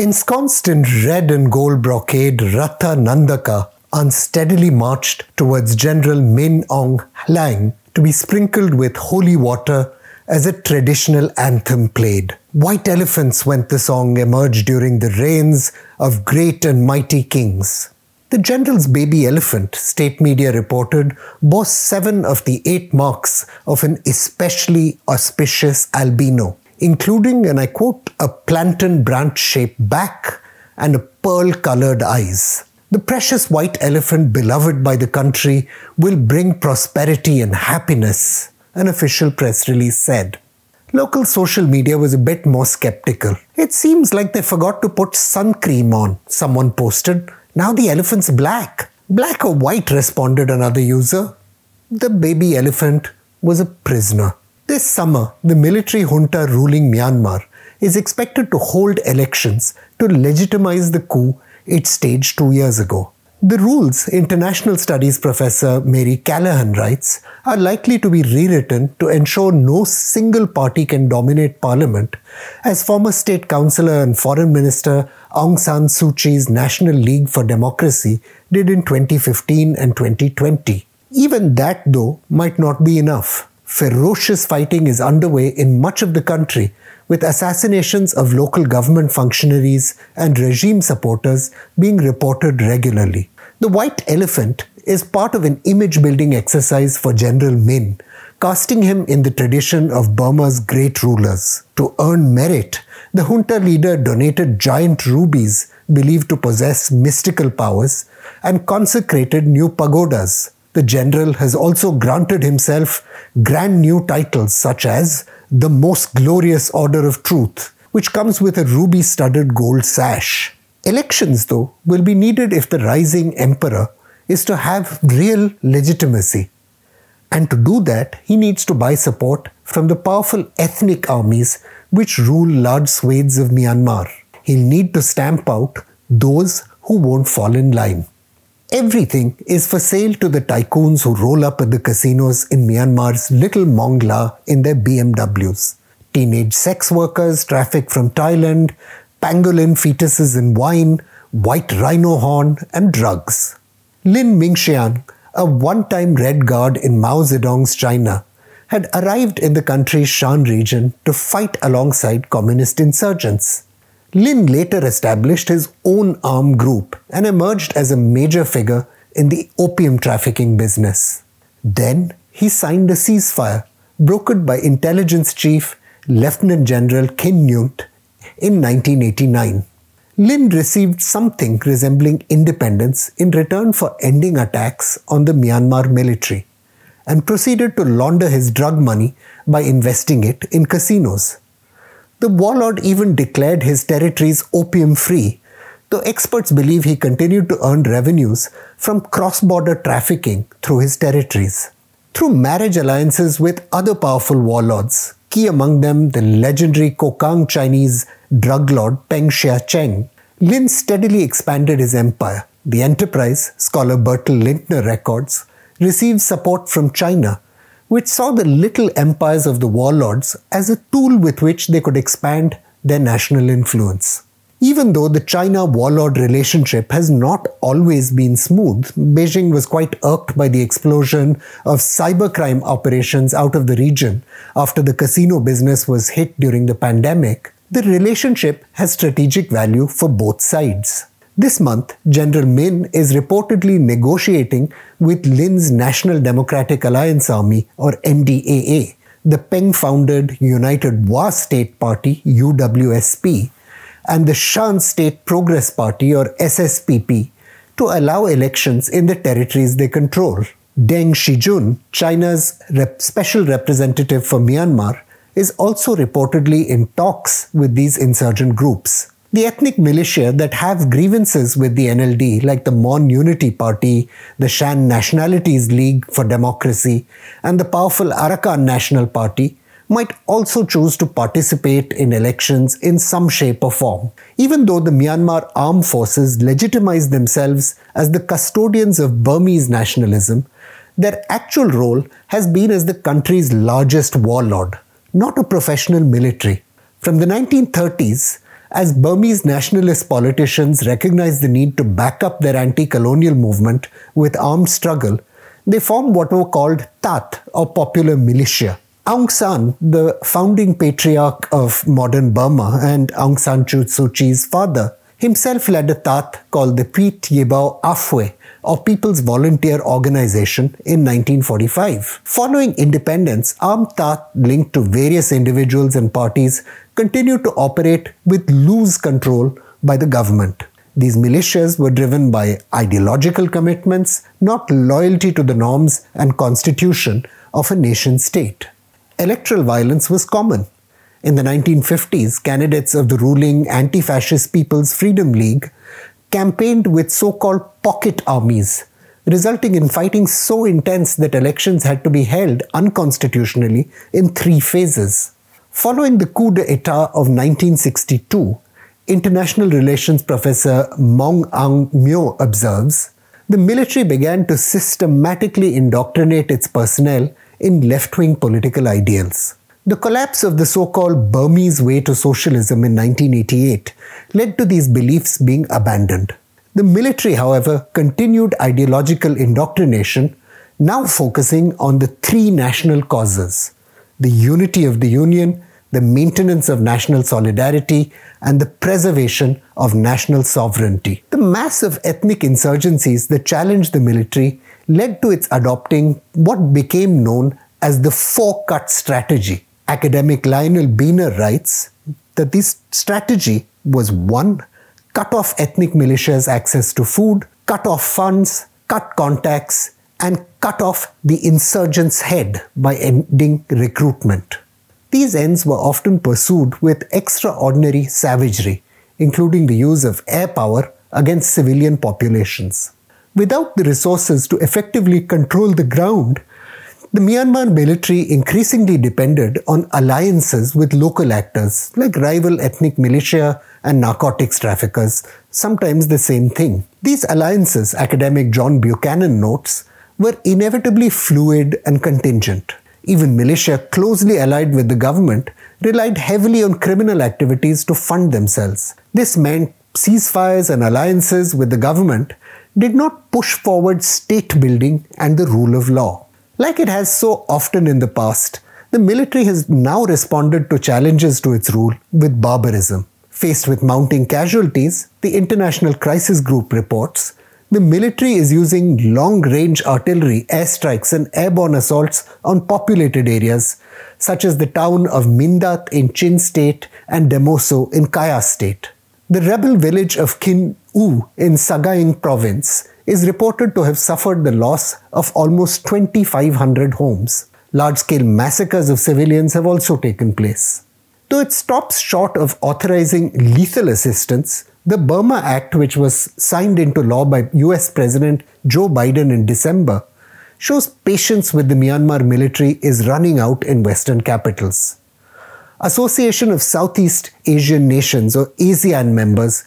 Ensconced in red and gold brocade, Ratha Nandaka unsteadily marched towards General Min Aung Hlaing to be sprinkled with holy water as a traditional anthem played. White elephants went the song emerged during the reigns of great and mighty kings. The general's baby elephant, state media reported, bore seven of the eight marks of an especially auspicious albino including, and I quote, a plantain branch shaped back and a pearl colored eyes. The precious white elephant, beloved by the country, will bring prosperity and happiness, an official press release said. Local social media was a bit more skeptical. It seems like they forgot to put sun cream on, someone posted. Now the elephant's black. Black or white, responded another user. The baby elephant was a prisoner. This summer, the military junta ruling Myanmar is expected to hold elections to legitimize the coup it staged two years ago. The rules, international studies professor Mary Callahan writes, are likely to be rewritten to ensure no single party can dominate parliament, as former state councillor and foreign minister Aung San Suu Kyi's National League for Democracy did in 2015 and 2020. Even that, though, might not be enough ferocious fighting is underway in much of the country, with assassinations of local government functionaries and regime supporters being reported regularly. The white elephant is part of an image building exercise for General Min, casting him in the tradition of Burma's great rulers. To earn merit, the junta leader donated giant rubies believed to possess mystical powers and consecrated new pagodas the general has also granted himself grand new titles such as the Most Glorious Order of Truth, which comes with a ruby studded gold sash. Elections, though, will be needed if the rising emperor is to have real legitimacy. And to do that, he needs to buy support from the powerful ethnic armies which rule large swathes of Myanmar. He'll need to stamp out those who won't fall in line. Everything is for sale to the tycoons who roll up at the casinos in Myanmar's Little Mongla in their BMWs. Teenage sex workers traffic from Thailand, pangolin fetuses in wine, white rhino horn, and drugs. Lin Mingxian, a one time Red Guard in Mao Zedong's China, had arrived in the country's Shan region to fight alongside communist insurgents. Lin later established his own armed group and emerged as a major figure in the opium trafficking business. Then he signed a ceasefire brokered by intelligence chief Lieutenant General Khin Nyunt in 1989. Lin received something resembling independence in return for ending attacks on the Myanmar military and proceeded to launder his drug money by investing it in casinos. The warlord even declared his territories opium free, though experts believe he continued to earn revenues from cross border trafficking through his territories. Through marriage alliances with other powerful warlords, key among them the legendary Kokang Chinese drug lord Peng Shia-cheng, Lin steadily expanded his empire. The enterprise, scholar Bertel Lintner records, received support from China which saw the little empires of the warlords as a tool with which they could expand their national influence. Even though the China warlord relationship has not always been smooth, Beijing was quite irked by the explosion of cybercrime operations out of the region after the casino business was hit during the pandemic. The relationship has strategic value for both sides. This month, General Min is reportedly negotiating with Lin's National Democratic Alliance Army, or NDAA, the Peng founded United Wa State Party, UWSP, and the Shan State Progress Party, or SSPP, to allow elections in the territories they control. Deng Xijun, China's rep- special representative for Myanmar, is also reportedly in talks with these insurgent groups. The ethnic militia that have grievances with the NLD, like the Mon Unity Party, the Shan Nationalities League for Democracy, and the powerful Arakan National Party, might also choose to participate in elections in some shape or form. Even though the Myanmar armed forces legitimize themselves as the custodians of Burmese nationalism, their actual role has been as the country's largest warlord, not a professional military. From the 1930s, as Burmese nationalist politicians recognized the need to back up their anti colonial movement with armed struggle, they formed what were called Tat, or popular militia. Aung San, the founding patriarch of modern Burma and Aung San Suu Kyi's father, himself led a Tat called the Pit Yebao Afwe, or People's Volunteer Organization in 1945. Following independence, armed Tat linked to various individuals and parties continued to operate with loose control by the government. These militias were driven by ideological commitments, not loyalty to the norms and constitution of a nation state. Electoral violence was common. In the 1950s, candidates of the ruling anti fascist People's Freedom League campaigned with so called pocket armies, resulting in fighting so intense that elections had to be held unconstitutionally in three phases. Following the coup d'etat of 1962, international relations professor Maung Aung Myoe observes the military began to systematically indoctrinate its personnel in left wing political ideals. The collapse of the so called Burmese way to socialism in 1988 led to these beliefs being abandoned. The military, however, continued ideological indoctrination, now focusing on the three national causes the unity of the Union, the maintenance of national solidarity, and the preservation of national sovereignty. The massive ethnic insurgencies that challenged the military led to its adopting what became known as the four cut strategy. Academic Lionel Beehner writes that this strategy was one, cut off ethnic militias' access to food, cut off funds, cut contacts, and cut off the insurgent's head by ending recruitment. These ends were often pursued with extraordinary savagery, including the use of air power against civilian populations. Without the resources to effectively control the ground, the Myanmar military increasingly depended on alliances with local actors like rival ethnic militia and narcotics traffickers, sometimes the same thing. These alliances, academic John Buchanan notes, were inevitably fluid and contingent. Even militia closely allied with the government relied heavily on criminal activities to fund themselves. This meant ceasefires and alliances with the government did not push forward state building and the rule of law. Like it has so often in the past, the military has now responded to challenges to its rule with barbarism. Faced with mounting casualties, the International Crisis Group reports the military is using long range artillery, airstrikes, and airborne assaults on populated areas, such as the town of Mindat in Chin State and Demoso in Kayah State. The rebel village of Kin U in Sagaing province is reported to have suffered the loss of almost 2,500 homes. Large scale massacres of civilians have also taken place. Though it stops short of authorizing lethal assistance, the Burma Act, which was signed into law by US President Joe Biden in December, shows patience with the Myanmar military is running out in Western capitals. Association of Southeast Asian Nations or ASEAN members,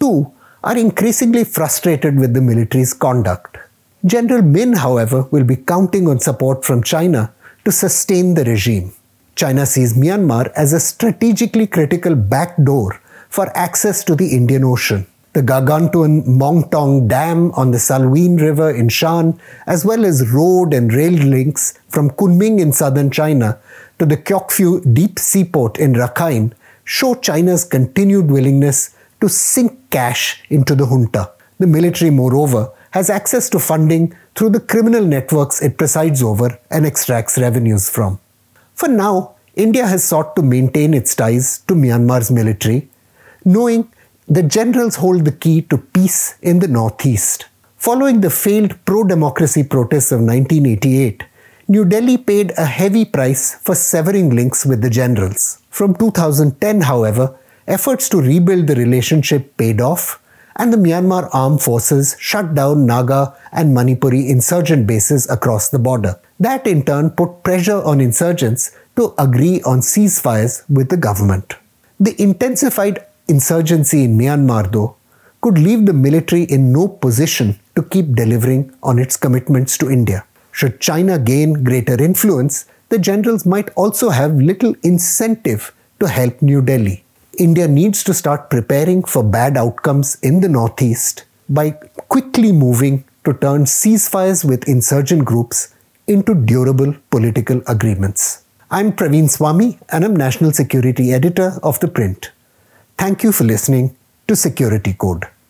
too, are increasingly frustrated with the military's conduct. General Min, however, will be counting on support from China to sustain the regime. China sees Myanmar as a strategically critical backdoor for access to the Indian Ocean. The gargantuan Mong Ton Dam on the Salween River in Shan, as well as road and rail links from Kunming in southern China to the Kyaukphyu deep seaport in Rakhine, show China's continued willingness to sink cash into the junta. The military, moreover, has access to funding through the criminal networks it presides over and extracts revenues from. For now, India has sought to maintain its ties to Myanmar's military knowing the generals hold the key to peace in the Northeast. Following the failed pro democracy protests of 1988, New Delhi paid a heavy price for severing links with the generals. From 2010, however, efforts to rebuild the relationship paid off, and the Myanmar armed forces shut down Naga and Manipuri insurgent bases across the border. That in turn put pressure on insurgents to agree on ceasefires with the government. The intensified insurgency in Myanmar, though, could leave the military in no position to keep delivering on its commitments to India. Should China gain greater influence, the generals might also have little incentive to help New Delhi. India needs to start preparing for bad outcomes in the Northeast by quickly moving to turn ceasefires with insurgent groups into durable political agreements. I'm Praveen Swami and I'm National Security Editor of The Print. Thank you for listening to Security Code.